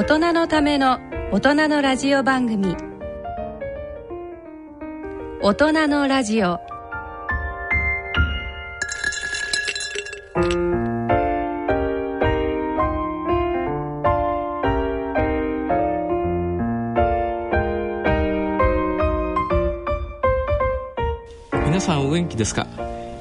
大人のための大人のラジオ番組。大人のラジオ。皆さんお元気ですか、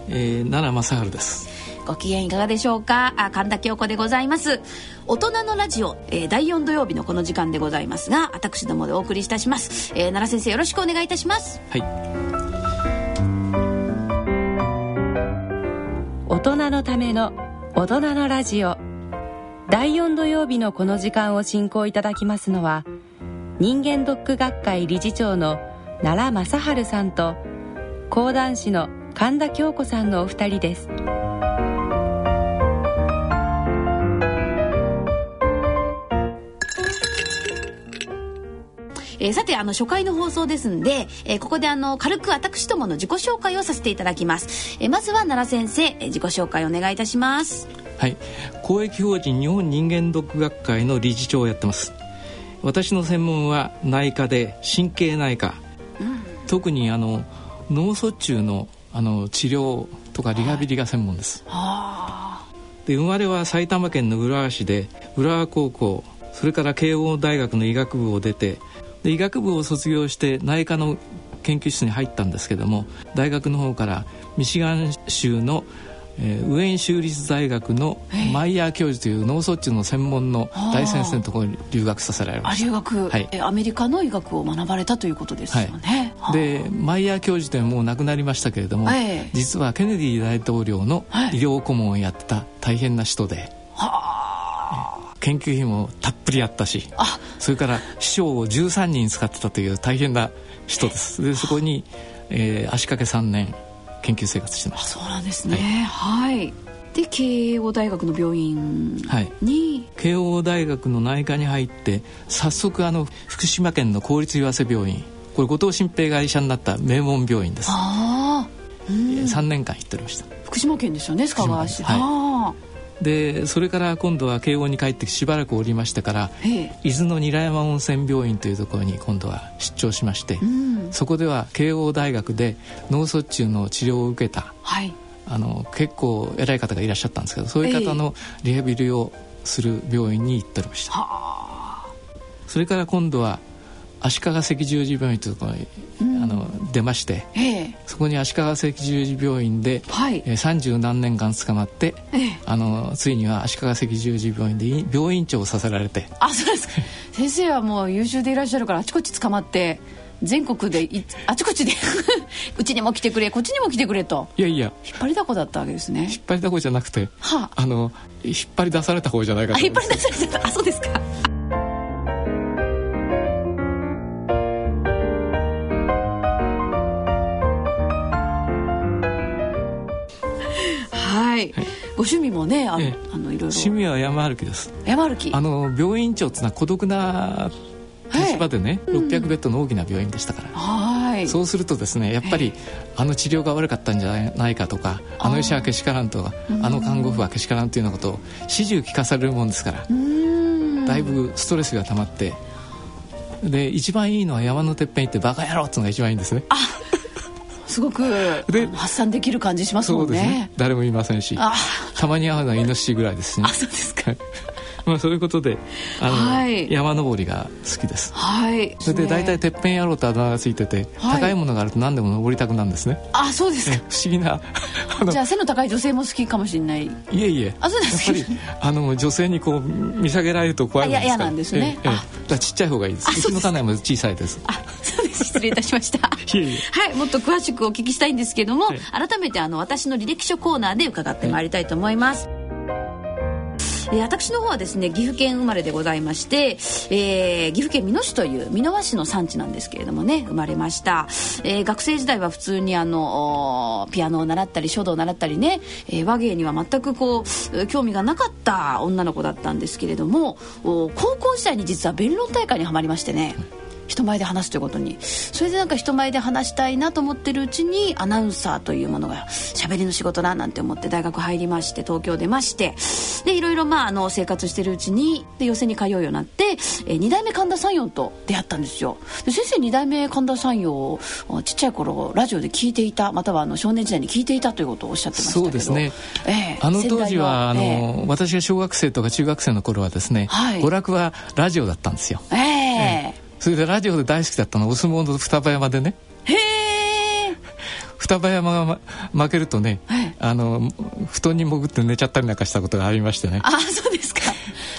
えー、奈良正治です。ご機嫌いかがでしょうか？あ神田京子でございます。大人のラジオ、えー、第4土曜日のこの時間でございますが私どもでお送りいたします、えー、奈良先生よろしくお願いいたします。はい。大人のための大人のラジオ。第4土曜日のこの時間を進行いただきますのは人間ドック学会理事長の奈良正治さんと講談師の神田京子さんのお二人ですえー、さてあの初回の放送ですんで、えー、ここであの軽く私どもの自己紹介をさせていただきます、えー、まずは奈良先生、えー、自己紹介お願いいたします。はい。公益法人日本人間ドック学会の理事長をやってます。私の専門は内科で神経内科、うん、特にあの脳卒中のあの治療とかリハビリが専門です、はい、で生まれは埼玉県の浦和市で浦和高校それから慶応大学の医学部を出てで医学部を卒業して内科の研究室に入ったんですけども大学の方からミシガン州のえー、ウェーン州立大学のマイヤー教授という脳卒中の専門の大先生のところに留学させられました。留学、はい、えアメリカの医学を学ばれたということですよね、はい、でマイヤー教授というのはもう亡くなりましたけれども、実はケネディ大統領の医療顧問をやった大変な人で、研究費もたっぷりあったしそれから師匠を13人使ってたという大変な人です。でそこに、えー、足掛け3年研究生活してました。そうなんですね。はい、はい、で慶応大学の病院に、はい、慶応大学の内科に入って早速あの福島県の公立岩瀬病院これ後藤新平が医者になった名門病院です。ああ、うん、3年間行っておりました。福島県ですよね須賀川市。はいでそれから今度は慶応に帰ってしばらくおりましてから伊豆の韮山温泉病院というところに今度は出張しまして、うん、そこでは慶応大学で脳卒中の治療を受けた、はい、あの結構偉い方がいらっしゃったんですけどそういう方のリハビリをする病院に行っておりました。それから今度は足利赤十字病院というところに、うん、あの出まして、えー、そこに足利赤十字病院で三十、はい、何年間捕まって、えー、あのついには足利赤十字病院で病院長をさせられて。あそうですか。先生はもう優秀でいらっしゃるからあちこち捕まって全国であちこちで うちにも来てくれこっちにも来てくれと。いやいや。引っ張りだこだったわけですね。引っ張りだこじゃなくて、はあ、あの引っ張り出された方じゃないかと引っ張り出された。あそうですかご趣味もねあの、ええ、あのいろいろ。趣味は山歩きです。山歩き。あの病院長っていうのは孤独な立場でね、はい、600ベッドの大きな病院でしたから、はい。そうするとですねやっぱりあの治療が悪かったんじゃないかとかあの医者はけしからんとかあの看護婦はけしからんというようなことを始終聞かされるもんですから。だいぶストレスが溜まって。で一番いいのは山のてっぺん行ってバカ野郎っていうのが一番いいんですね。あすごく発散できる感じしますもんね、ね、誰もいませんし。たまに会うのはイノシシぐらいですね。あそうですかまあそういうことであの、はい、山登りが好きです。はい。それで大体てっぺん野郎とあだ名がついてて、はい、高いものがあると何でも登りたくなるんですね。あそうですか。不思議なじゃあ背の高い女性も好きかもしれない。いえいえ。あそうですやっぱりあの女性にこう見下げられると怖いですから。嫌なんですね、えええ、ちっちゃい方がいいです。うちの家内も小さいです。あそうです。失礼いたしました。はいもっと詳しくお聞きしたいんですけども、はい、改めてあの私の履歴書コーナーで伺ってまいりたいと思います、え私の方はですね岐阜県生まれでございまして、えー、岐阜県美濃市という美濃和市の産地なんですけれどもね生まれました、えー、学生時代は普通にあのピアノを習ったり書道を習ったりね、えー、和芸には全くこう興味がなかった女の子だったんですけれども高校時代に実は弁論大会にはまりましてね。人前で話すということに。それでなんか人前で話したいなと思ってるうちにアナウンサーというものが喋りの仕事だなんて思って大学入りまして東京出ましてでいろいろまああの生活してるうちにで寄席に通うようになって、えー、2代目神田山陽と出会ったんですよ。で先生2代目神田山陽をちっちゃい頃ラジオで聞いていたまたはあの少年時代に聞いていたということをおっしゃってましたけど。そうですね、えー、あの当時はあの、えー、私が小学生とか中学生の頃はですね、はい、娯楽はラジオだったんですよ。えー、えーそれでラジオで大好きだったのお相撲の双葉山でね。へえ双葉山が、ま、負けるとね、はい、あの布団に潜って寝ちゃったりなんかしたことがありましてね。あそうですか。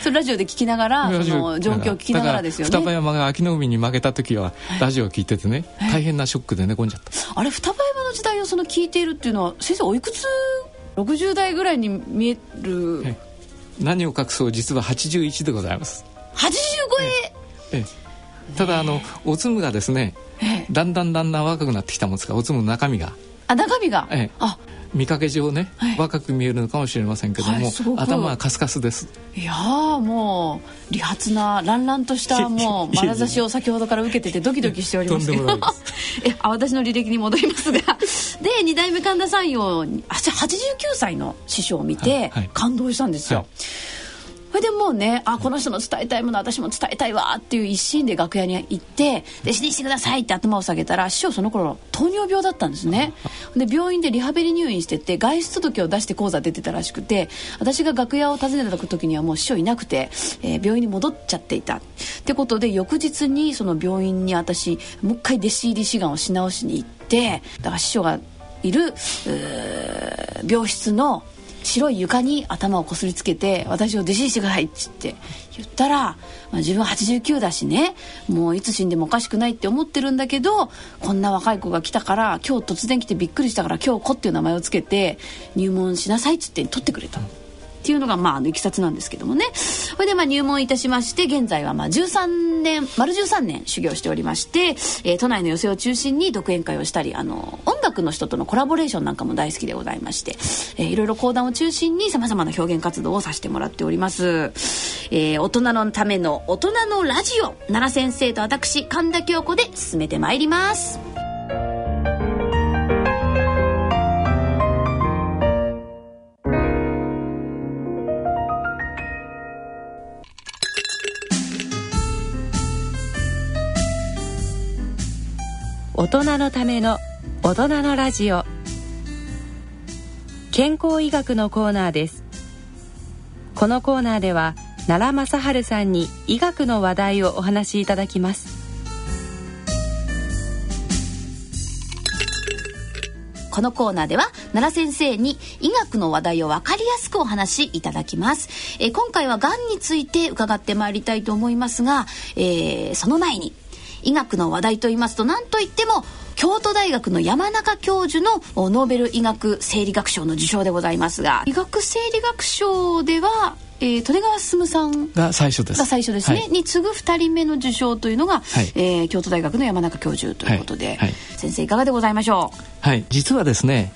それラジオで聞きながらその状況を聞きながらですよね。双葉山が秋の海に負けた時は、ラジオを聞いててね、はい、大変なショックで寝込んじゃった。あれ双葉山の時代をその聞いているっていうのは先生おいくつ？60代ぐらいに見える、はい、何を隠そう実は81でございます。85えええただあのおつむがですね、だんだんだんだん若くなってきたもんですからおつむの中身が。あ中身が、ええ、あ。見かけ上ね、はい、若く見えるのかもしれませんけども、はい、頭はカスカスです。いやもう理髪な乱々としたもう眼差しを先ほどから受けててドキドキしておりますけど えあ私の履歴に戻りますが。で二代目神田山陽89歳の師匠を見て感動したんですよ、はい。それでもうねあこの人の伝えたいもの私も伝えたいわっていう一心で楽屋に行って「弟子にしてください」って頭を下げたら師匠その頃糖尿病だったんですね。で病院でリハビリ入院してて外出届を出して講座出てたらしくて私が楽屋を訪ねた時にはもう師匠いなくて、えー、病院に戻っちゃっていた。ってことで翌日にその病院に私もう一回弟子入り志願をし直しに行ってだから師匠がいる病室の白い床に頭をこすりつけて私を弟子にしてくださいっつって言ったら、まあ、自分89だしねもういつ死んでもおかしくないって思ってるんだけどこんな若い子が来たから今日突然来てびっくりしたから京子っていう名前をつけて入門しなさいっつって取ってくれたの。っていうのがまああのいきさつなんですけどもね。それでまあ入門いたしまして現在はまあ13年丸13年修行しておりまして、えー、都内の寄席を中心に独演会をしたりあの音楽の人とのコラボレーションなんかも大好きでございまして、えー、いろいろ講談を中心にさまざまな表現活動をさせてもらっております、えー、大人のための大人のラジオ奈良先生と私神田京子で進めてまいります。大人のための大人のラジオ。健康医学のコーナーです。このコーナーでは奈良正治さんに医学の話題をお話しいただきます。このコーナーでは奈良先生に医学の話題を分かりやすくお話しいただきます、えー、今回はがんについて伺ってまいりたいと思いますが、えー、その前に医学の話題と言いますと何といっても京都大学の山中教授のノーベル医学生理学賞の受賞でございますが医学生理学賞ではえー、利根川進さんが最初です。が最初ですね、はい、に次ぐ2人目の受賞というのが、はい、えー、京都大学の山中教授ということで、はい、先生いかがでございましょう？はい。実はですね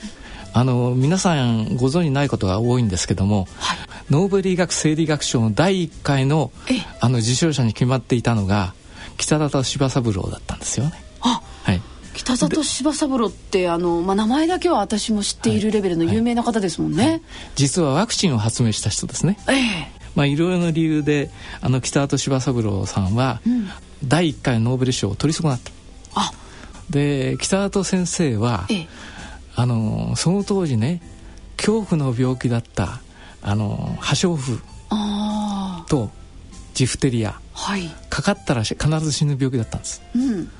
あの皆さんご存じないことが多いんですけども、はい、ノーベル医学生理学賞の第1回のあの受賞者に決まっていたのが北里柴三郎だったんですよね。あはい。北里柴三郎ってあの、まあ、名前だけは私も知っているレベルの有名な方ですもんね、はい。はい、実はワクチンを発明した人ですね。ええ。まあいろいろな理由であの北里柴三郎さんは、うん、第1回ノーベル賞を取り損なった。あ。で北里先生は、ええ、あのその当時ね恐怖の病気だったあの破傷風とジフテリア、はい、かかったら必ず死ぬ病気だったんです、うん、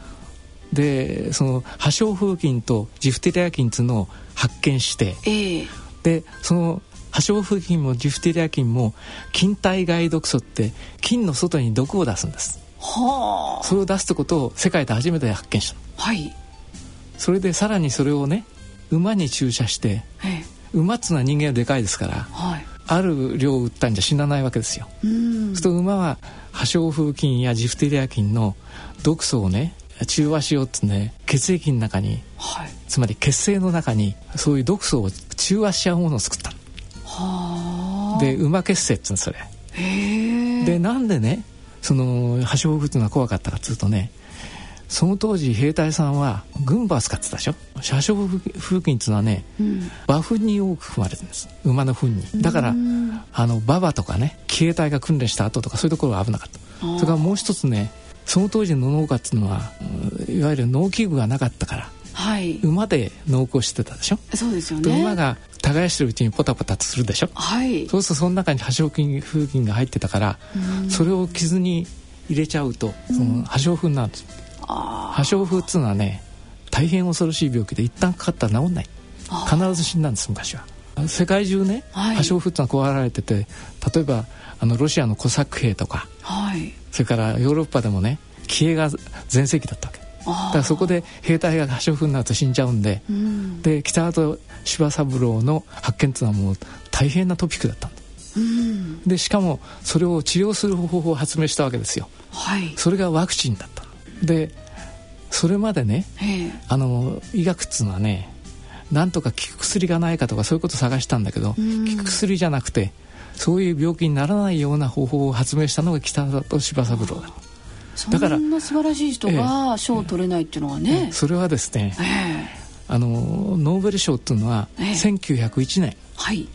でその破傷風菌とジフテリア菌っていうのを発見して、えー、でその破傷風菌もジフテリア菌も菌体外毒素って菌の外に毒を出すんです。はあ。それを出すってことを世界で初めて発見したはい。それでさらにそれをね馬に注射して、えー、馬っつうのは人間はでかいですから、はいある量打ったんじゃ死なないわけですよ。そうすると馬は破傷風菌やジフテリア菌の毒素をね中和しようってね血液の中に、はい、つまり血清の中にそういう毒素を中和しちゃうものを作ったで馬血清ってそれ。でなんでねその破傷風っていうのは怖かったかっつうとねその当時兵隊さんは軍馬使ってたでしょ？車掌風景っていうのはね、うん、馬糞に多く含まれてるんです。馬の糞に。だからあの馬場とかね騎兵隊が訓練した後とかそういうところは危なかった。それからもう一つねその当時の農家っていうのはいわゆる農機具がなかったから、はい、馬で農耕してたでしょ？そうですよね。馬が耕してるうちにポタポタとするでしょ、はい、そうするとその中に破傷風菌が入ってたからそれを傷に入れちゃうとその破傷風になるんです破傷風っつうのはね大変恐ろしい病気で一旦かかったら治んない。必ず死んだんです昔は。世界中ね、はい、破傷風ってのは怖がられてて例えばあのロシアのコサック兵とか、はい、それからヨーロッパでもね騎兵が全盛期だったわけ。だからそこで兵隊が破傷風になると死んじゃうんで、うん、で北里柴三郎の発見っていうのはもう大変なトピックだったんだ、うん、でしかもそれを治療する方法を発明したわけですよ、はい、それがワクチンだったでそれまでねあの医学っつうのはねなんとか効く薬がないかとかそういうことを探したんだけど、効く薬じゃなくてそういう病気にならないような方法を発明したのが北里柴三郎だ。だからそんな素晴らしい人が賞を取れないっていうのはね、ええ、それはですね、えー、あのノーベル賞っていうのは1901年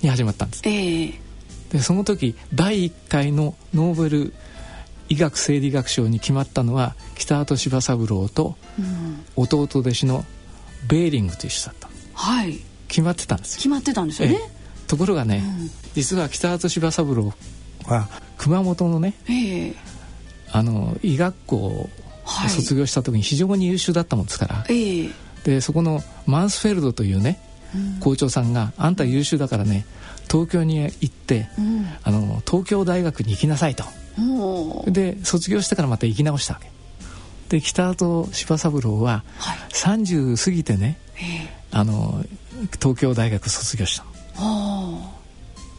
に始まったんです、でその時第1回のノーベル医学生理学賞に決まったのは北里柴三郎と弟弟子のベーリングという人だった、はい、決まってたんです決まってたんですよね、ところがね、うん、実は北里柴三郎は熊本のね、えー、あの医学校を卒業した時に非常に優秀だったもんですから、はい、でそこのマンスフェルドというね、校長さんが「あんた優秀だからね東京に行って、うん、あの東京大学に行きなさいと」で卒業してからまた行き直したわけ。で北里柴三郎は30過ぎてね、あの東京大学卒業したの。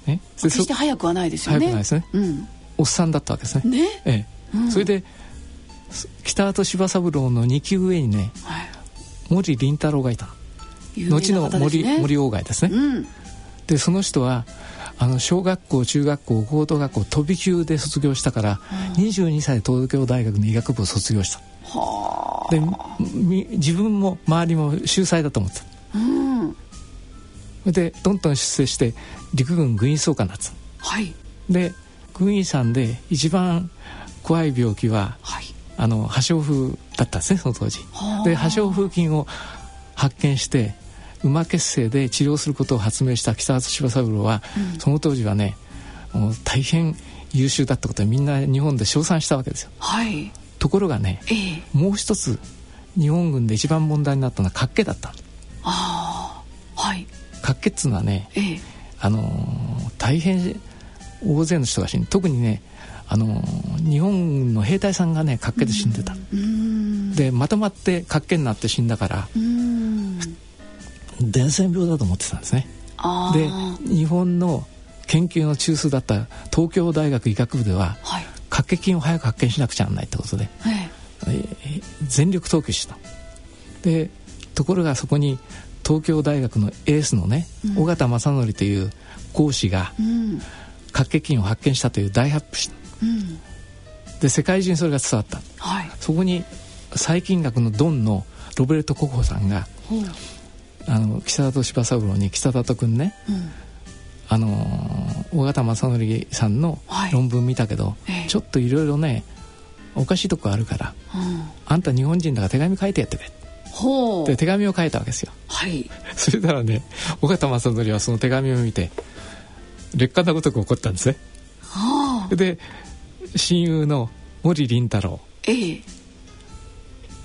ね、決して早くはないですよね。早くないですね。うん、おっさんだったわけですね。ね？ええ。うん、それで北里柴三郎の2期上にね、はい、森林太郎がいたの。後の森森鴎外ですね。うん、でその人はあの小学校中学校高等学校飛び級で卒業したから、うん、22歳で東京大学の医学部を卒業した。で自分も周りも秀才だと思ってた。うん。でどんどん出世して陸軍軍医総監だった。はい。で軍医さんで一番怖い病気は、はい、あの破傷風だったんですねその当時。で破傷風菌を発見して馬血清で治療することを発明した北里柴三郎は、うん、その当時はねもう大変優秀だったことでみんな日本で称賛したわけですよ、はい、ところがね、ええ、もう一つ日本軍で一番問題になったのは脚気だった。あはい。活気っつうのはね、ええ、あの大変大勢の人が死んで特にねあの日本の兵隊さんがね活気で死んでた。でまとまって活気になって死んだから伝染病だと思ってたんですね。で日本の研究の中枢だった東京大学医学部では、はい、活気菌を早く発見しなくちゃならないってことで、はい、全力投球した。でところがそこに東京大学のエースのね、うん、尾形正則という講師が、うん、白血菌を発見したという大発表した、うん、で世界中にそれが伝わった、はい、そこに細菌学のドンのロベルト・ココさんが、あの北里柴三郎に北里君ね、あの尾形正則さんの論文見たけど、はい、ちょっといろいろねおかしいとこあるから、あんた日本人だから手紙書いてやってくれ。で手紙を書いたわけですよ、はい、それならね尾形正則はその手紙を見て劣化なごとく怒ったんですね、はあ、で親友の森林太郎、ええ、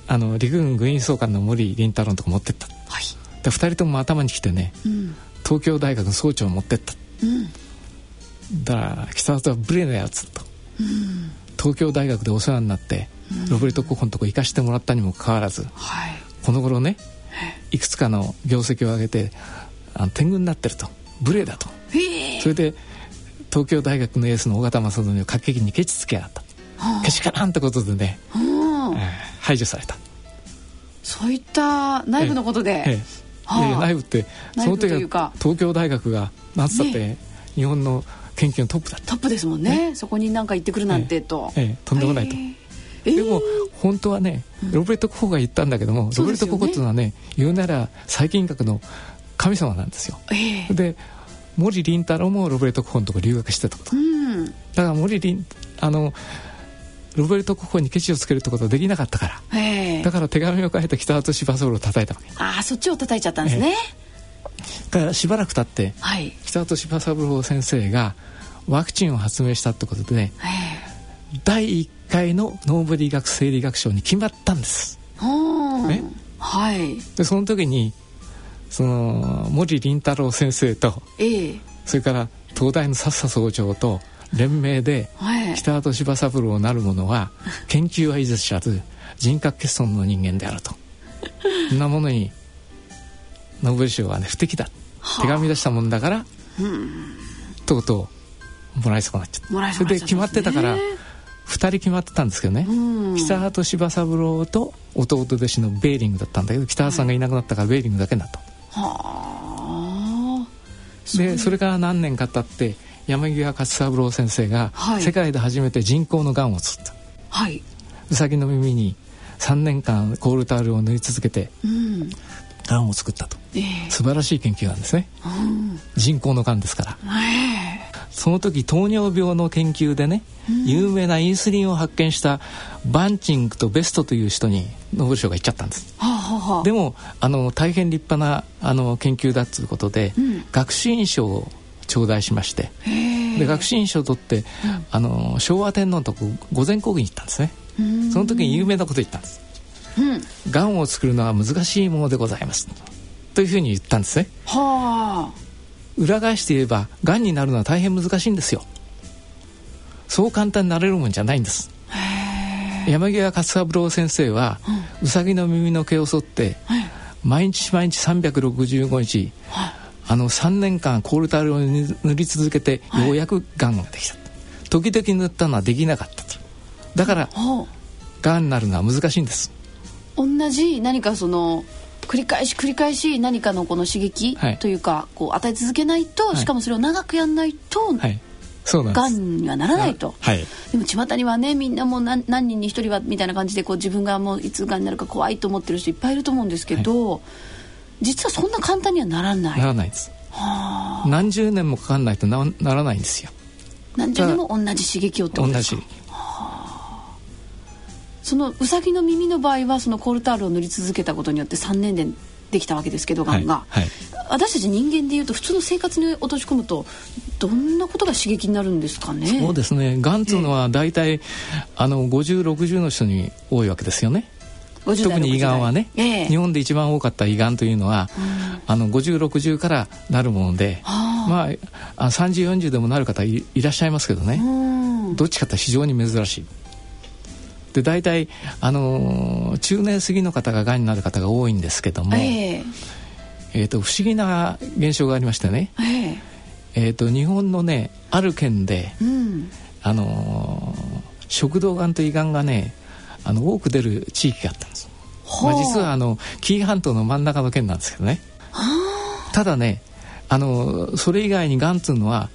あの陸軍軍医総監の森林太郎のとこ持ってった、はい、で2人とも頭に来てね、うん、東京大学の総長を持ってった、うん、だから北里は無礼なやつと、うん、東京大学でお世話になって、ロベルト・ココのとこ行かしてもらったにもかかわらず、はい。この頃ねいくつかの業績を上げてあの天狗になってると。無礼だと。それで東京大学のエースの尾形正則を各駅にケチつけやがった。けしからんってことでね、えー、排除された。そういった内部のことで、ええやいや内部ってその時は東京大学がなんつったって、ね、日本の研究のトップだった。トップですもんね、ね、そこに何か行ってくるなんてと、ええ。とんでもないと、でも本当はねロベルト・コホが言ったんだけども、ロベルト・コホっていうのはね言うなら細菌学の神様なんですよ。で森林太郎もロベルト・コホのとこ留学してたこと、だから森林あのロベルト・コホにケチをつけるってことはできなかったから。だから手紙を書いて北里柴三郎を叩いたわけ。ああそっちを叩いちゃったんですね、だからしばらく経って、はい、北里柴三郎先生がワクチンを発明したってことでね、第1回のノーベル医学生理学賞に決まったんです。ね、はい、でその時にその森林太郎先生と、ええ、それから東大の佐々総長と連名で、北里柴三郎なる者は 研究は維持知らず人格欠損の人間であると。そんなものにノーベル賞はね不適だ。手紙出したもんだから、とうとうもらいそうになっちゃった、それで決まってたから2人決まってたんですけどね、北畑柴三郎と弟弟子のベーリングだったんだけど北畑さんがいなくなったからベーリングだけになった、はあ、でそれから何年か経って山際勝三郎先生が世界で初めて人工のがんを作った、はい、うさぎの耳に3年間コールタールを縫い続けて、うん、がんを作ったと、えー、素晴らしい研究なんですね、うん、人工のがんですから、えー、その時糖尿病の研究でね、うん、有名なインスリンを発見したバンチングとベストという人にノーベル賞がいっちゃったんです、はあはあ、でもあの大変立派なあの研究だということで、学習院賞を頂戴しまして。で学習院賞を取って、あの昭和天皇と御前講義に行ったんですね。その時に有名なこと言ったんです。が、うん。を作るのは難しいものでございます。というふうに言ったんですね。はあ。裏返して言えばがんになるのは大変難しいんですよ。そう簡単になれるもんじゃないんです。山際勝三郎先生は、うん、うさぎの耳の毛を剃って、はい、毎日毎日365日、はい、あの3年間コールタールを塗り続けて、ようやくがんができた時々塗ったのはできなかったと。だからがんになるのは難しいんです。同じ何かその繰り返し繰り返し何かのこの刺激というか、はい、こう与え続けないと、はい、しかもそれを長くやんないと、はい、がんにはならないと、はい、でも巷にはねみんなもう何何人に1人はみたいな感じでこう自分がもういつがんになるか怖いと思ってる人いっぱいいると思うんですけど、実はそんな簡単にはならない。ならないです。何十年もかかんないとなならないんですよ。何十年も同じ刺激をってことですか？同じ。そのうさぎの耳の場合はそのコールタールを塗り続けたことによって3年でできたわけですけどがんが、はいはい、私たち人間でいうと普通の生活に落とし込むとどんなことが刺激になるんですかねそうですねがんっていうのは大体、えー、あの5060の人に多いわけですよね？特に胃がんはね、えー、日本で一番多かった胃がんというのは、うん、あの5060からなるもので、まあ3040でもなる方いらっしゃいますけどね、うん、どっちかって非常に珍しい。で大体、あのー、中年過ぎの方ががんになる方が多いんですけども、えー、えーと不思議な現象がありましてね、えー、えーと日本のねある県で、うん、あのー、食道がんと胃がんがねあの多く出る地域があったんです、まあ、実はあの紀伊半島の真ん中の県なんですけどね。ただねあのそれ以外にがんっていうのは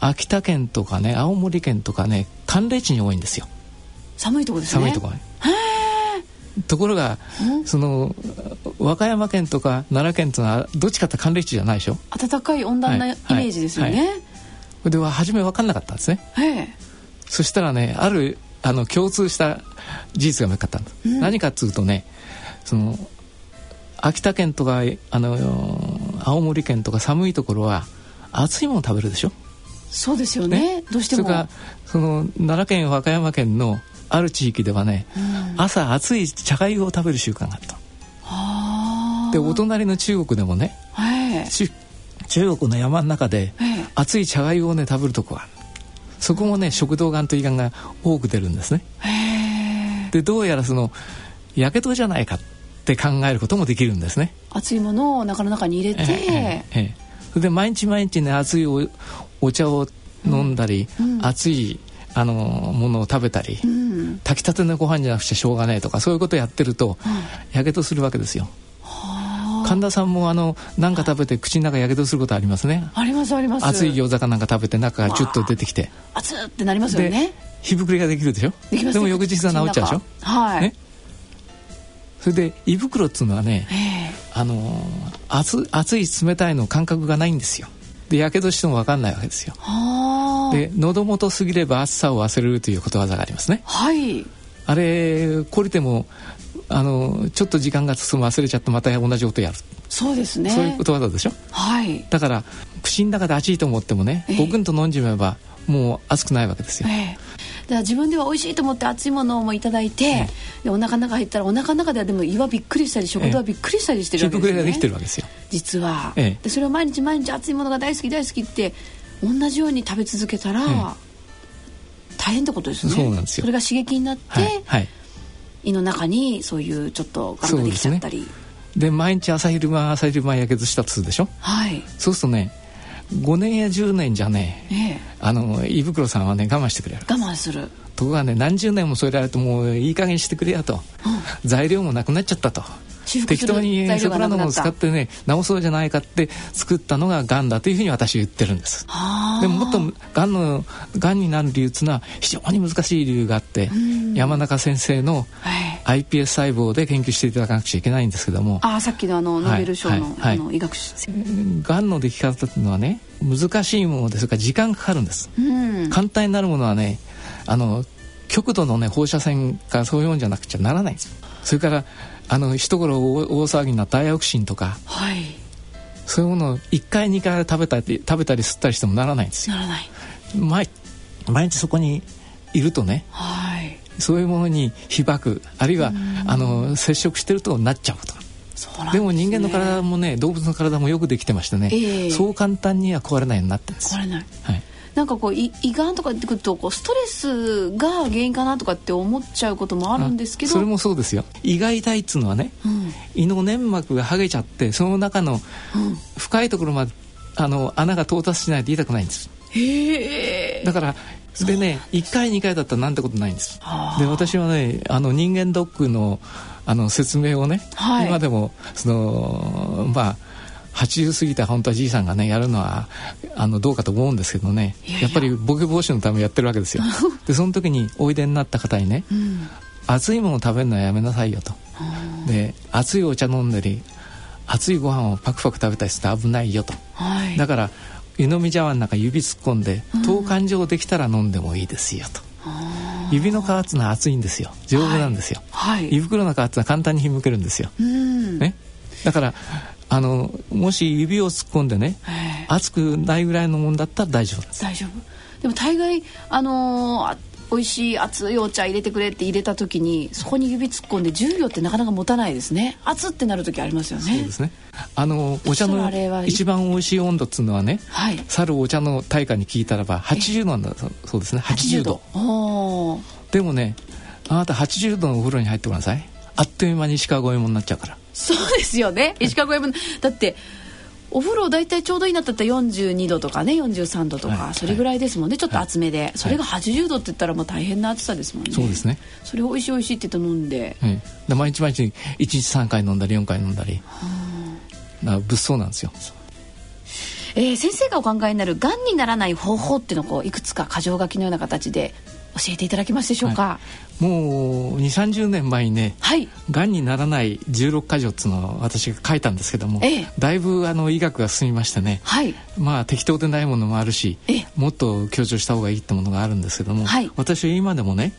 秋田県とかね青森県とかね寒冷地に多いんですよ。寒いとこですね。寒いとこところが、その和歌山県とか奈良県というのはどっちかって寒冷地じゃないでしょ。暖かい温暖なイメージですよね、はい。はい。はい、では初め分かんなかったんですね。そしたらねあるあの共通した事実が分かったんです、うん、何かっつうとねその秋田県とかあの青森県とか寒いところは熱いもの食べるでしょ？そうですよね、ね、どうしても。それからその奈良県和歌山県のある地域ではね、うん、朝熱い茶粥を食べる習慣があった。でお隣の中国でもね、中国の山の中で熱い茶粥をね食べるとこがあるそこもね食道がんと胃がんが多く出るんですね。でどうやらそのやけどじゃないかって考えることもできるんですね。熱いものをお腹の中に入れて、ええそれで毎日毎日ね熱いお茶を飲んだり、うん。うん、熱いあのものを食べたり、うん、炊きたてのご飯じゃなくてしょうがないとかそういうことをやってるとやけどするわけですよ。神田さんもあの何か食べて口の中やけどすることありますね。ありますあります。熱い餃子かなんか食べて中がチュッと出てきて。熱ってなりますよね。火膨れができるでしょ？でも翌日は治っちゃうでしょ？はい、ね、それで胃袋っつうのはね、あの熱熱い冷たいの感覚がないんですよ。でやけどしても分かんないわけですよ。で喉元過ぎれば熱さを忘れるということわざがありますね。はい。あれ懲りてもあのちょっと時間が進む忘れちゃってまた同じことやる。そうですね。そういうことわざでしょ？はい。だから口の中で熱いと思ってもねごくんと飲んじまえばもう熱くないわけですよ、えーだから自分では美味しいと思って熱いものもいただいて、でお腹の中入ったらお腹の中ではでも胃はびっくりしたり食道はびっくりしたりしてるわけですよね、ええ、ができてるわけですよ。実は、ええ、でそれを毎日毎日熱いものが大好き大好きって同じように食べ続けたら、大変ってことですね。そうなんですよ。それが刺激になって、はいはい、胃の中にそういうちょっとがんができちゃったり。で、ね、毎日朝昼晩朝昼晩やけどしたとするでしょはい。そうするとね5年や10年じゃね、ええ、あの胃袋さんはね我慢してくれる。我慢する。ところがね何十年も添えられてもういい加減してくれやと、うん、材料もなくなっちゃったと適当にソプラノを使ってね治そうじゃないかって作ったのががんだというふうに私は言ってるんです。でももっとがんのがんになる理由っていうのは非常に難しい理由があって山中先生の iPS 細胞で研究していただかなくちゃいけないんですけども。あさっきのあのノーベル賞の,、はい。はい、医学がんの出来方っていうのはね難しいものですから時間かかるんです。簡単になるものはねあの極度のね放射線がそういうもんじゃなくちゃならないんです。それからあの一頃大騒ぎになったダイオクシンとか、はい、そういうものを1回2回食べたり食べたり吸ったりしてもならないんですよ。ならない。毎毎日そこにいるとね、はい、そういうものに被爆あるいはあの接触してるとなっちゃうこと。で、ね,、も人間の体もね動物の体もよくできてましてね、えー、そう簡単には壊れないようになってるんです。壊れない、はいなんかこう胃がんとかってくるとこうストレスが原因かなとかって思っちゃうこともあるんですけど。それもそうですよ。胃が痛いっつうのはね、うん、胃の粘膜が剥げちゃってその中の深いところまであの穴が到達しないと痛くないんです。へえだからでね1回2回だったらなんてことないんです。で私はねあの人間ドックのあの説明をね、はい、今でもそのまあ80過ぎた本当はじいさんがねやるのはあのどうかと思うんですけどね。やっぱりボケ防止のためにやってるわけですよ。でその時においでになった方にね、うん、熱いものを食べるのはやめなさいよと。で熱いお茶飲んだり熱いご飯をパクパク食べたりすると危ないよと、はい、だから湯飲み茶碗の中指突っ込んで等間状できたら飲んでもいいですよと、指の皮ってのは熱いんですよ。丈夫なんですよ、はい、胃袋の皮ってのは簡単にひむけるんですよ、ね、だからあのもし指を突っ込んでね熱くないぐらいのもんだったら大丈夫。です大丈夫。でも大概あのー、美味しい熱いお茶入れてくれって入れた時にそこに指突っ込んで10秒ってなかなか持たないですね。熱ってなる時ありますよね。そうですね。あのお茶の一番美味しい温度っつうのはね、はい、るお茶の対価に聞いたらば80度なんだそうですね。80度 ,80 度。でもねあなた80度のお風呂に入ってください。あっという間に石川五右衛門になっちゃうからそうですよね。石川五右衛門。だってお風呂大体ちょうどいいなったら42度とかね43度とか、はい、それぐらいですもんね。ちょっと厚めで、はい、それが80度って言ったらもう大変な暑さですもんね。そうですね。それを美味しい美味しいって言って飲んで,、はい、で毎日毎日1日3回飲んだり4回飲んだり。だ物騒なんですよ。えー、先生がお考えになるがんにならない方法っていうのをこういくつか箇条書きのような形で教えていただけますでしょうか、はい、もう2 3 0年前にね、はい、がんにならない16箇条っていうのを私が書いたんですけども、ええ、だいぶあの医学が進みましてね、はい、まあ適当でないものもあるし、もっと強調した方がいいってものがあるんですけども、はい、私は今でもね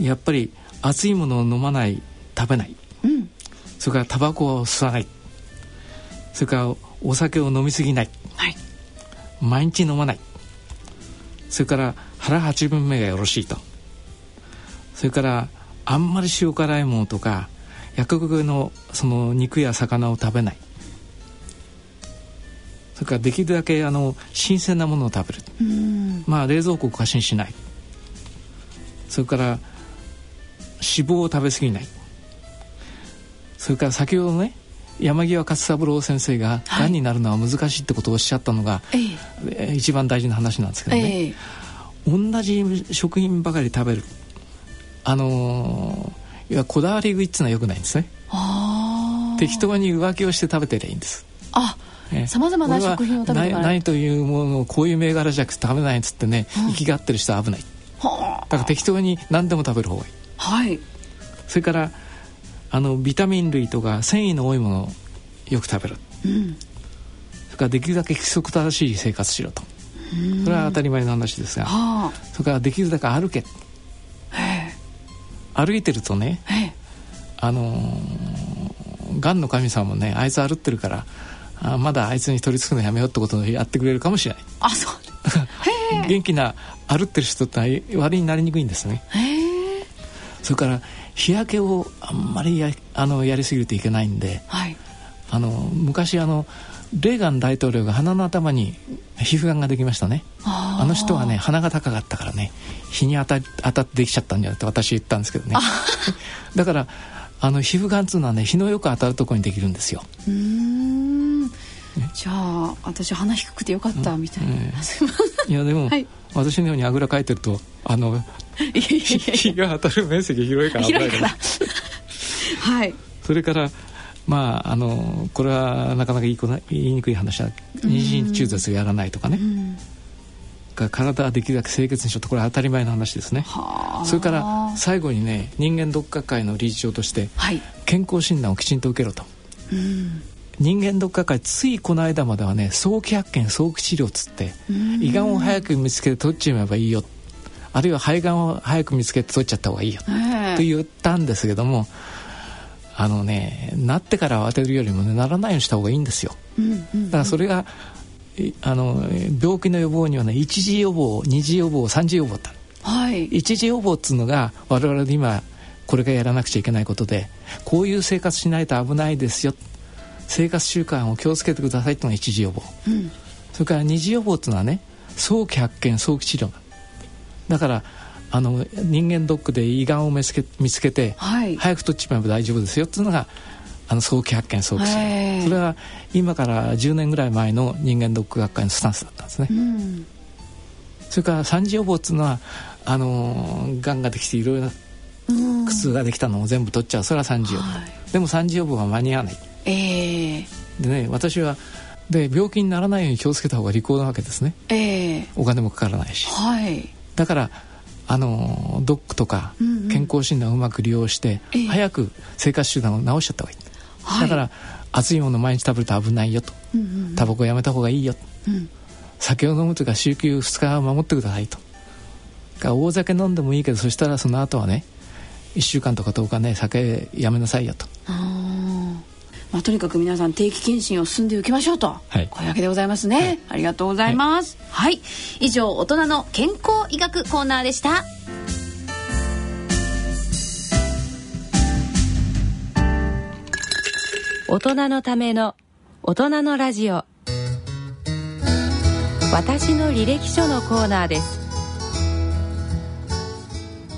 やっぱり熱いものを飲まない食べない、うん、それからタバコを吸わない。それからお酒を飲みすぎない、はい、毎日飲まない。それから腹八分目がよろしいと。それからあんまり塩辛いものとか薬局のその肉や魚を食べない。それからできるだけあの新鮮なものを食べる。まあ冷蔵庫を過信しない。それから脂肪を食べ過ぎない。それから先ほどね山際勝三郎先生ががんになるのは難しいってことをおっしゃったのが、ええ、一番大事な話なんですけどね、え同じ食品ばかり食べる。あのー、いやこだわり食いっていうのはよくないんですね。適当に浮気をして食べてりゃいいんです。あさまざまな食品を食べてないというものをこういう銘柄じゃなくて食べないっつってね、うん、生きがってる人は危ない。だから適当に何でも食べる方がいい。はい。それからあのビタミン類とか繊維の多いものをよく食べる、うん、それからできるだけ規則正しい生活しろとそれは当たり前の話ですが、それからできるだけ歩け。歩いてるとねあのー、がんの神様もねあいつ歩ってるからあまだあいつに取り付くのやめようってことをやってくれるかもしれない。あそう。元気な歩ってる人って悪になりにくいんですね。それから日焼けをあんまりやあのやりすぎるといけないんで、はい、あの昔あのレーガン大統領が鼻の頭に皮膚がんができましたね。あの人はね鼻が高かったからね日に当た当たってできちゃったんじゃないって私言ったんですけどね。だからあの皮膚がんっていうのはね日のよく当たるところにできるんですよ。うん。じゃあ私鼻低くてよかったみたいな、うん。えー、いやでも、はい、私のようにあぐらかいてるとあの 日が当たる面積広いから危ないから。はい。それからまああのこれはなかなか言いにくい話は妊娠中絶をやらないとかね、が体はできるだけ清潔にしようと。これは当たり前の話ですね。それから最後にね人間ドック学会の理事長として、はい、健康診断をきちんと受けろと、うん、人間ドック学会ついこの間まではね早期発見早期治療っつって胃がんを早く見つけて取っちまえばいいよ。あるいは肺がんを早く見つけて取っちゃった方がいいよ、と言ったんですけどもあのねなってから慌てるよりも、ね、ならないようにした方がいいんですよ、うんうんうん、だからそれがあの病気の予防にはね一次予防二次予防三次予防ってはい、一次予防っつうのが我々で今これからやらなくちゃいけないことでこういう生活しないと危ないですよ。生活習慣を気をつけてくださいっていうのが一次予防、うん、それから二次予防っていうのはね早期発見早期治療。だからあの人間ドックで胃がんを見つけ見つけて、はい、早く取っちまえば大丈夫ですよっていうのがあの早期発見早期治療それは今から10年ぐらい前の人間ドック学会のスタンスだったんですね、うん、それから三次予防っていうのはあのがんができていろいろな苦痛ができたのを全部取っちゃう。それは三次予防、はい、でも三次予防は間に合わない、えー、でね私はで病気にならないように気をつけた方が利口なわけですね、えー、お金もかからないし、はい、だからあのドックとか健康診断をうまく利用して、うんうん、早く生活習慣を直しちゃった方がいい、はい、だから熱いもの毎日食べると危ないよと、うんうん、タバコやめた方がいいよ、うん、酒を飲むとか週休2日は守ってくださいと。大酒飲んでもいいけどそしたらその後はね1週間とか10日ね酒やめなさいよと。まあ、とにかく皆さん定期検診を進んで受けましょうと、はい、これだけでございますね、はい、ありがとうございます、はい、はい、以上大人の健康医学コーナーでした。大人のための大人のラジオ。私の履歴書のコーナーです。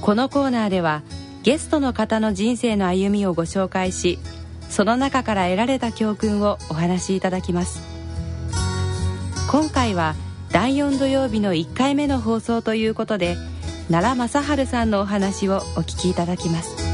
このコーナーではゲストの方の人生の歩みをご紹介しその中から得られた教訓をお話しいただきます。今回は第4土曜日の1回目の放送ということで奈良正治さんのお話をお聞きいただきます。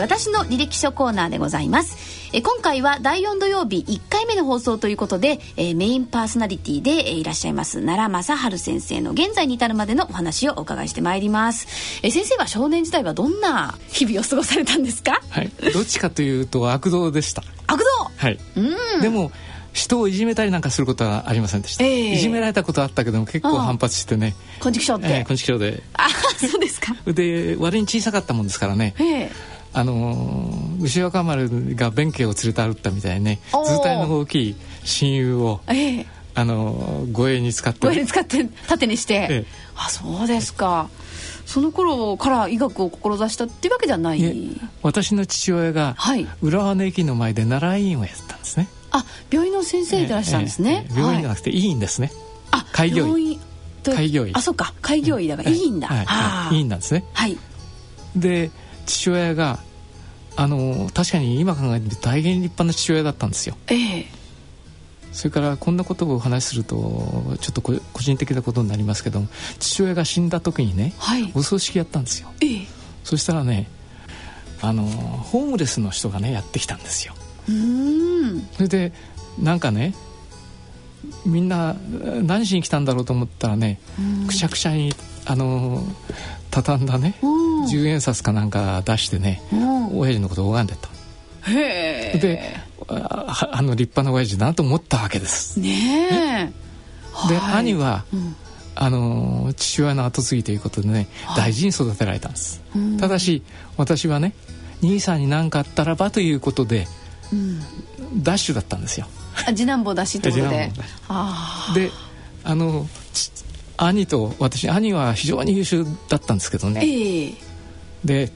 私の履歴書コーナーでございます。え今回は第4土曜日1回目の放送ということで、えメインパーソナリティで、えいらっしゃいます奈良正治先生の現在に至るまでのお話をお伺いしてまいります、え先生は少年時代はどんな日々を過ごされたんですか？はい。どっちかというと悪道でした。悪道はい。でも人をいじめたりなんかすることはありませんでした、えー、いじめられたことはあったけども結構反発してね。昆虫症って、えー、昆虫症で。あそうですか。で割に小さかったもんですからね、えーあの牛若丸が弁慶を連れて歩ったみたいにね図体の大きい親友を、ええ、あの護衛に使って護衛に使って盾にして、ええ、あそうですか。その頃から医学を志したっていうわけじゃない。私の父親が、はい、浦和の駅の前で奈良医院をやってたんですね。あ病院の先生でいらっしゃるんですね、ええ病院じゃなくて医院ですね、はい、あ開業医。開業医。あそうか。開業医だからいいんだ、はい、医院なんですね。はい。で父親があの確かに今考えて大変立派な父親だったんですよ。ええ、それからこんなことをお話しするとちょっと個人的なことになりますけど父親が死んだ時にね、はい、お葬式やったんですよ、ええ、そしたらねあのホームレスの人がねやってきたんですよ。それでなんかねみんな何しに来たんだろうと思ったらねくしゃくしゃにあの畳んだね10円札かなんか出してね親父のことを拝んでた。へえ。であの立派な親父だなと思ったわけです。ねえ。で、はい、兄は、うん、あの父親の後継ぎということでね大事に育てられたんです、ただし私はね兄さんに何かあったらばということで、うん、ダッシュだったんですよ。次男坊だしってことで。であの兄と私兄は非常に優秀だったんですけどね、えー、で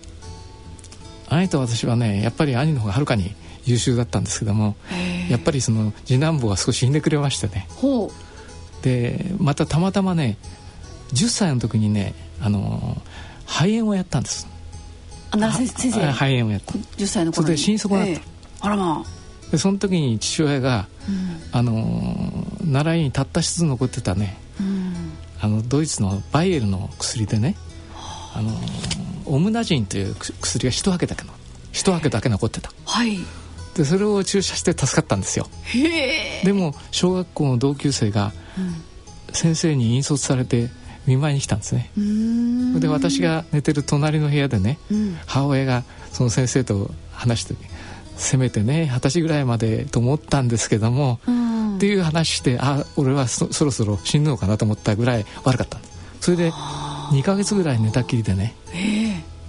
兄と私はねやっぱり兄の方がはるかに優秀だったんですけどもやっぱりその次男坊は少しひねくれましてね。でまたたまたまね10歳の時にねあの肺炎をやったんです。あ先生。肺炎をやった。10歳の頃それで心底だった、えー、あらまあ。でその時に父親が、うん、あの習いにたった一つ残ってたね、うん、あのドイツのバイエルの薬でねあのオムナジンという薬が一けだけの一けだけ残ってた、はい、でそれを注射して助かったんですよ。でも小学校の同級生が先生に引率されて見舞いに来たんですね。で私が寝てる隣の部屋でね、うん、母親がその先生と話してせめてね二十歳ぐらいまでと思ったんですけども、うん、っていう話してあ俺はそろそろ死ぬのかなと思ったぐらい悪かった。それで2か月ぐらい寝たきりでね。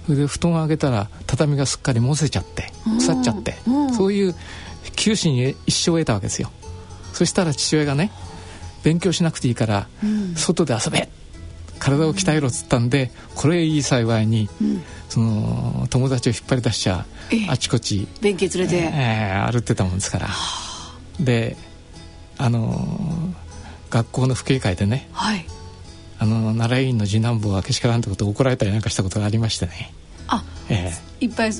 それで布団を上げたら畳がすっかりもせちゃって腐っちゃって、そういう九死に一生を得たわけですよ。そしたら父親がね勉強しなくていいから、外で遊べ体を鍛えろっつったんでこれいい幸いに、その友達を引っ張り出しちゃあちこち連れて、えー、歩ってたもんですから。であのー、学校の父兄会でね、はい、あの奈良院の次男坊はけしからんってことを怒られたりなんかしたことがありましてね。あ、えー、いっぱい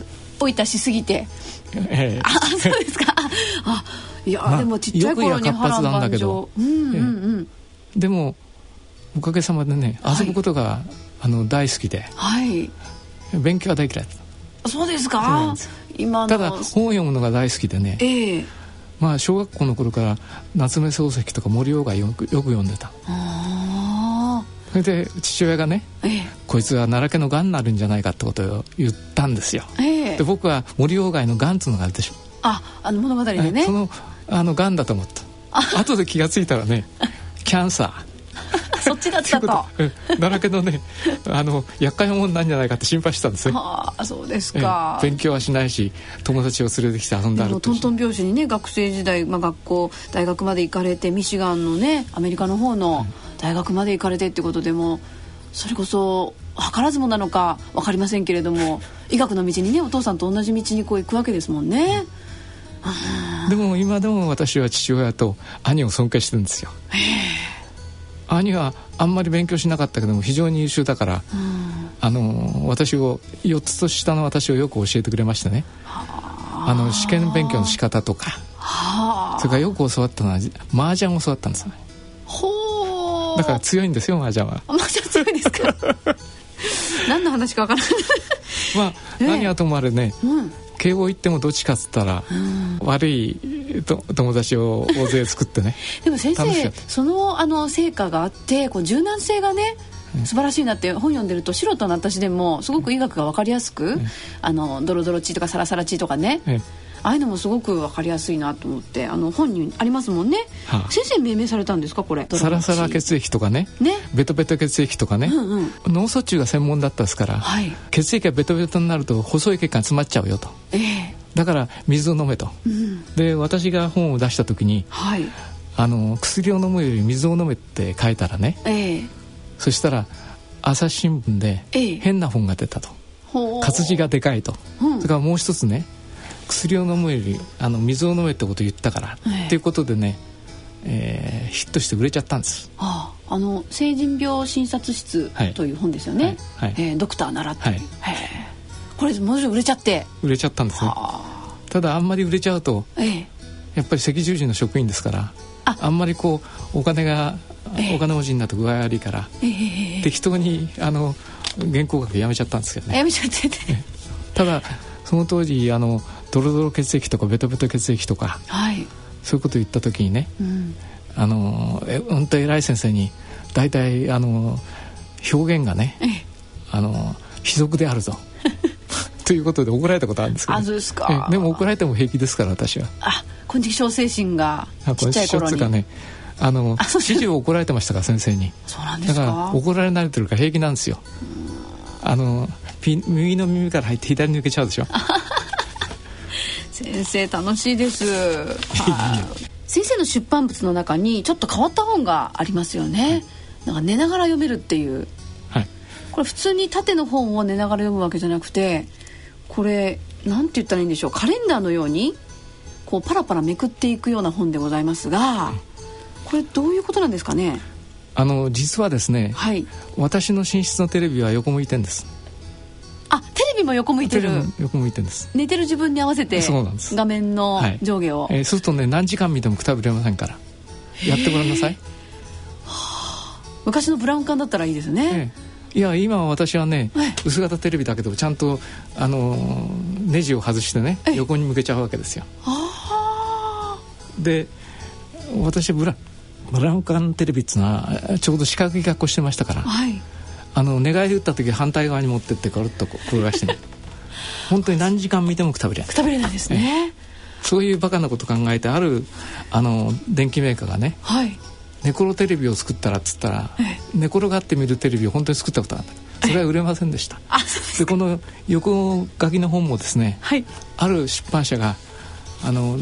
おいたしすぎて、えー、あそうですか。あいや、まあ、でもちっちゃい頃に波乱万丈うんうんうん、でもおかげさまでね遊ぶことが、はい、あの大好きで、はい、勉強は大嫌いそうですか。今ただ本を読むのが大好きでね、えー、まあ小学校の頃から夏目漱石とか森鴎外よくよく読んでた。それで父親がね、えー、こいつは奈良家のがんになるんじゃないかってことを言ったんですよ、えー、で僕は森鴎外のがんっつうのがあるでしょ。ああの物語でね。そのあのがんだと思った。後で気が付いたらね キャンサーそっちだったと。だらけのねあの厄介なもんなんじゃないかって心配したんですね ああそうですか、勉強はしないし友達を連れてきて遊んだるトントン拍子にね学生時代、まあ、学校大学まで行かれてミシガンのねアメリカの方の大学まで行かれてってことでもそれこそ図らずもなのか分かりませんけれども医学の道にねお父さんと同じ道にこう行くわけですもんね。でも今でも私は父親と兄を尊敬してるんですよ。兄はあんまり勉強しなかったけども非常に優秀だから、うん、あの私を4つと下の私をよく教えてくれましたね。あ。の試験勉強の仕方とか。それからよく教わったのは麻雀を教わったんですね。ほだから強いんですよ麻雀は。麻雀強いですか？何の話か分からない。まあ、何はともあれね、うん、慶応行ってもどっちかっつったら、うん、悪いと友達を大勢作ってね。でも先生そのあの成果があってこう柔軟性がね素晴らしいなって本読んでると素人の私でもすごく医学が分かりやすく、あのドロドロ血とかサラサラ血とかね、ああいうのもすごく分かりやすいなと思ってあの本にありますもんね、はあ、先生命名されたんですかこれ？サラサラ血液とかね。ね。ベトベト血液とかね、うんうん、脳卒中が専門だったですから、はい、血液がベトベトになると細い血管詰まっちゃうよと、えー、だから水を飲めと、うん、で私が本を出した時に、はい、あの薬を飲むより水を飲めって書いたらね、えー、そしたら朝日新聞で変な本が出たと、えー、活字がでかいと、うん、それからもう一つね薬を飲むよりあの水を飲めってことを言ったから、えー、っていうことでね、えー、ヒットして売れちゃったんです。あああの成人病診察室という本ですよね、はい。はい、えー、ドクター習って、はい、これもちろん売れちゃって。売れちゃったんですね。ただあんまり売れちゃうと、ええ、やっぱり赤十字の職員ですからあ。んまりこうお金が、えー、お金持ちになって具合悪いから、えー、適当にあの原稿学やめちゃったんですけどね。やめちゃってて。ただその当時あのドロドロ血液とかベトベト血液とか、はい、そういうこと言った時にね、うん、あのえ本当偉い先生に大体あの表現がね、あの卑俗であるぞ。ということで怒られたことあるんですけど、あそうですか。でも怒られても平気ですから私は。あ金色小精神がちっちゃい頃に。かねあの指示を怒られてましたから先生に。そうなんですか。だから怒られ慣れてるから平気なんですよ。あの右の耳から入って左に抜けちゃうでしょ 先生楽しいです。先生の出版物の中にちょっと変わった本がありますよね、はい、なんか寝ながら読めるっていう、はい、これ普通に縦の本を寝ながら読むわけじゃなくてこれなんて言ったらいいんでしょう。カレンダーのようにこうパラパラめくっていくような本でございますがこれどういうことなんですかね？あの実はですね、はい、私の寝室のテレビは横向いてんですあテレビも横向いてる。横向いてんです。寝てる自分に合わせて画面の上下を、はい、えー、そうするとね何時間見てもくたびれませんから。やってごらんなさい、はあ、昔のブラウン管だったらいいですね、えーいや今私はね、薄型テレビだけどちゃんとあのネジを外してね横に向けちゃうわけですよ。で私ブラブラウン管テレビっていうのはちょうど四角い格好してましたから、はい、あの寝返り打った時反対側に持ってってコロッと転がしてね。本当に何時間見てもくたびれないくたびれないですね、そういうバカなこと考えてあるあの電機メーカーがね、はい、寝転テレビを作ったらっつったら、寝転がって見るテレビを本当に作ったことあった。それは売れませんでした。でこの横書きの本もですね、はい、ある出版社があの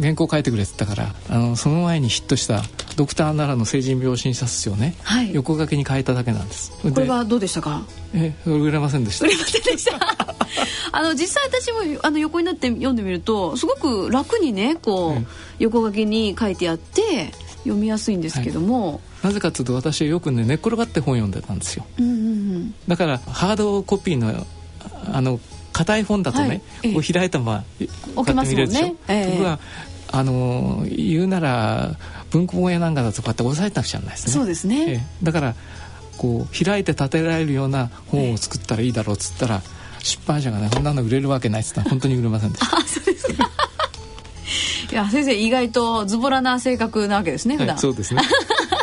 原稿書いてくれってたからあのその前にヒットしたドクター奈良の成人病診察室をね、はい、横書きに変えただけなんです。これはどうでしたか？え売れませんでした。売れませんでした。あの実際私もあの横になって読んでみるとすごく楽にねこう、横書きに書いてあって読みやすいんですけども、はい、なぜかというと私はよくね寝っ転がって本読んでたんですよ、うんうんうん、だからハードコピーのあの硬い本だとね、はい、こう開いたままこうやって見れるでしょ、ねえ。ー、僕はあの言うなら文庫本屋なんかだとこうやって押さえなくちゃならないですね。そうですね、えー、だからこう開いて立てられるような本を作ったらいいだろうっつったら、出版社がねこんなの売れるわけないっつったら本当に売れませんでした。あそうですか。いや先生意外とズボラな性格なわけですね普段、はい、そうですね。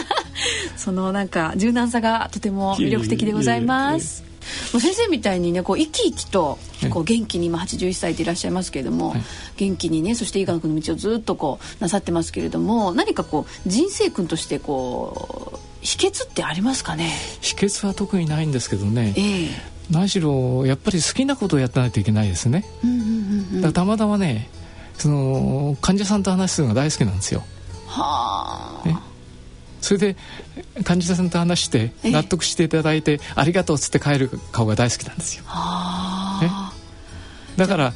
そのなんか柔軟さがとても魅力的でございます先生みたいにねこう生き生きとこう元気に今81歳でいらっしゃいますけれども、はい、元気にねそして医学の道をずっとこうなさってますけれども何かこう人生訓としてこう秘訣ってありますかね？秘訣は特にないんですけどね、えー、何しろやっぱり好きなことをやってないといけないですね、たまたまねその患者さんと話するのが大好きなんですよ。はあ、ね、それで患者さんと話して納得していただいてありがとうっつって帰る顔が大好きなんですよ、ね、だから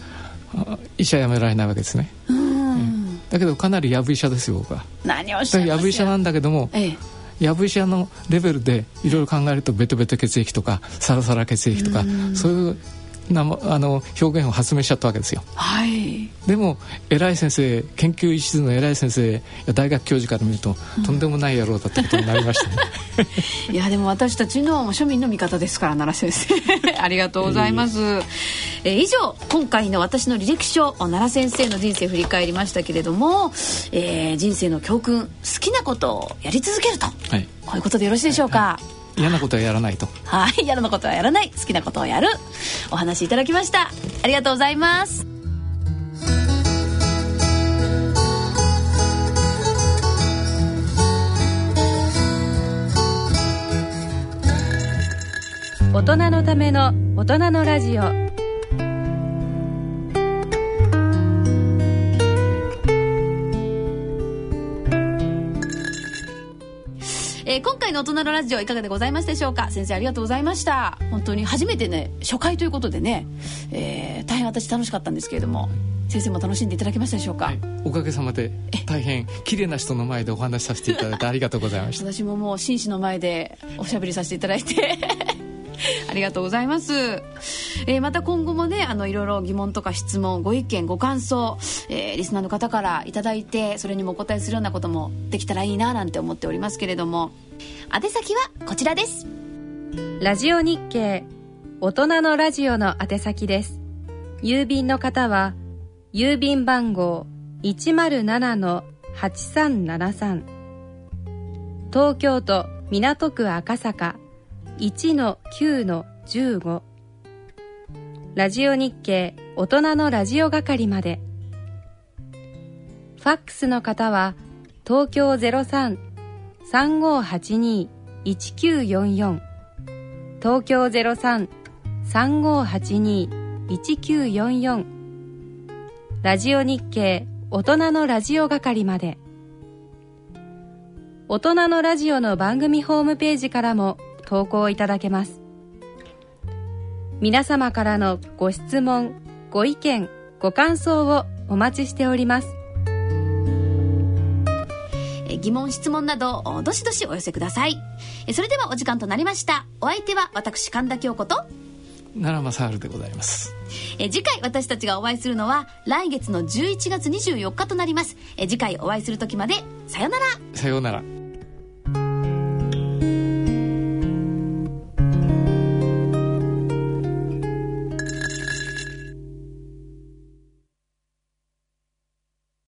医者辞められないわけですね、うん、だけどかなりやぶ医者ですよ僕は。何をしゃいやぶ医者なんだけども、ええ。やぶ医者のレベルでいろいろ考えるとベトベト血液とかサラサラ血液とかそういうなあの表現を発明しちゃったわけですよ。はい、でも偉い先生研究一途の偉い先生や大学教授から見ると、うん、とんでもない野郎だったことになりましたね。いやでも私たちの庶民の味方ですから奈良先生 ありがとうございます。えー、以上今回の私の履歴書奈良先生の人生振り返りましたけれども、えー、人生の教訓好きなことをやり続けると、はい、こういうことでよろしいでしょうか？はい嫌なことはやらないと。はい嫌なことはやらない。好きなことをやる。お話いただきました。ありがとうございます。大人のための大人のラジオえー、今回の大人のラジオいかがでございますでしょうか？先生ありがとうございました。本当に初めてね初回ということでね、えー、大変私楽しかったんですけれども先生も楽しんでいただけましたでしょうか、はい、おかげさまで大変綺麗な人の前でお話しさせていただいてありがとうございました。私ももう紳士の前でおしゃべりさせていただいて ありがとうございます、えー、また今後もねあのいろいろ疑問とか質問ご意見ご感想、えー、リスナーの方から頂いてそれにもお答えするようなこともできたらいいななんて思っておりますけれども。宛先はこちらです。ラジオ日経大人のラジオの宛先です。郵便の方は郵便番号107-8373東京都港区赤坂。1-9-15ラジオ日経大人のラジオ係まで。ファックスの方は東京03-3582-1944東京03-3582-1944ラジオ日経大人のラジオ係まで。大人のラジオの番組ホームページからも投稿いただけます。皆様からのご質問ご意見ご感想をお待ちしております。疑問質問などどしどしお寄せください。それではお時間となりました。お相手は私神田京子と奈良正治でございます。え次回私たちがお会いするのは来月の11月24日となります。え次回お会いする時までさよなら。さようなら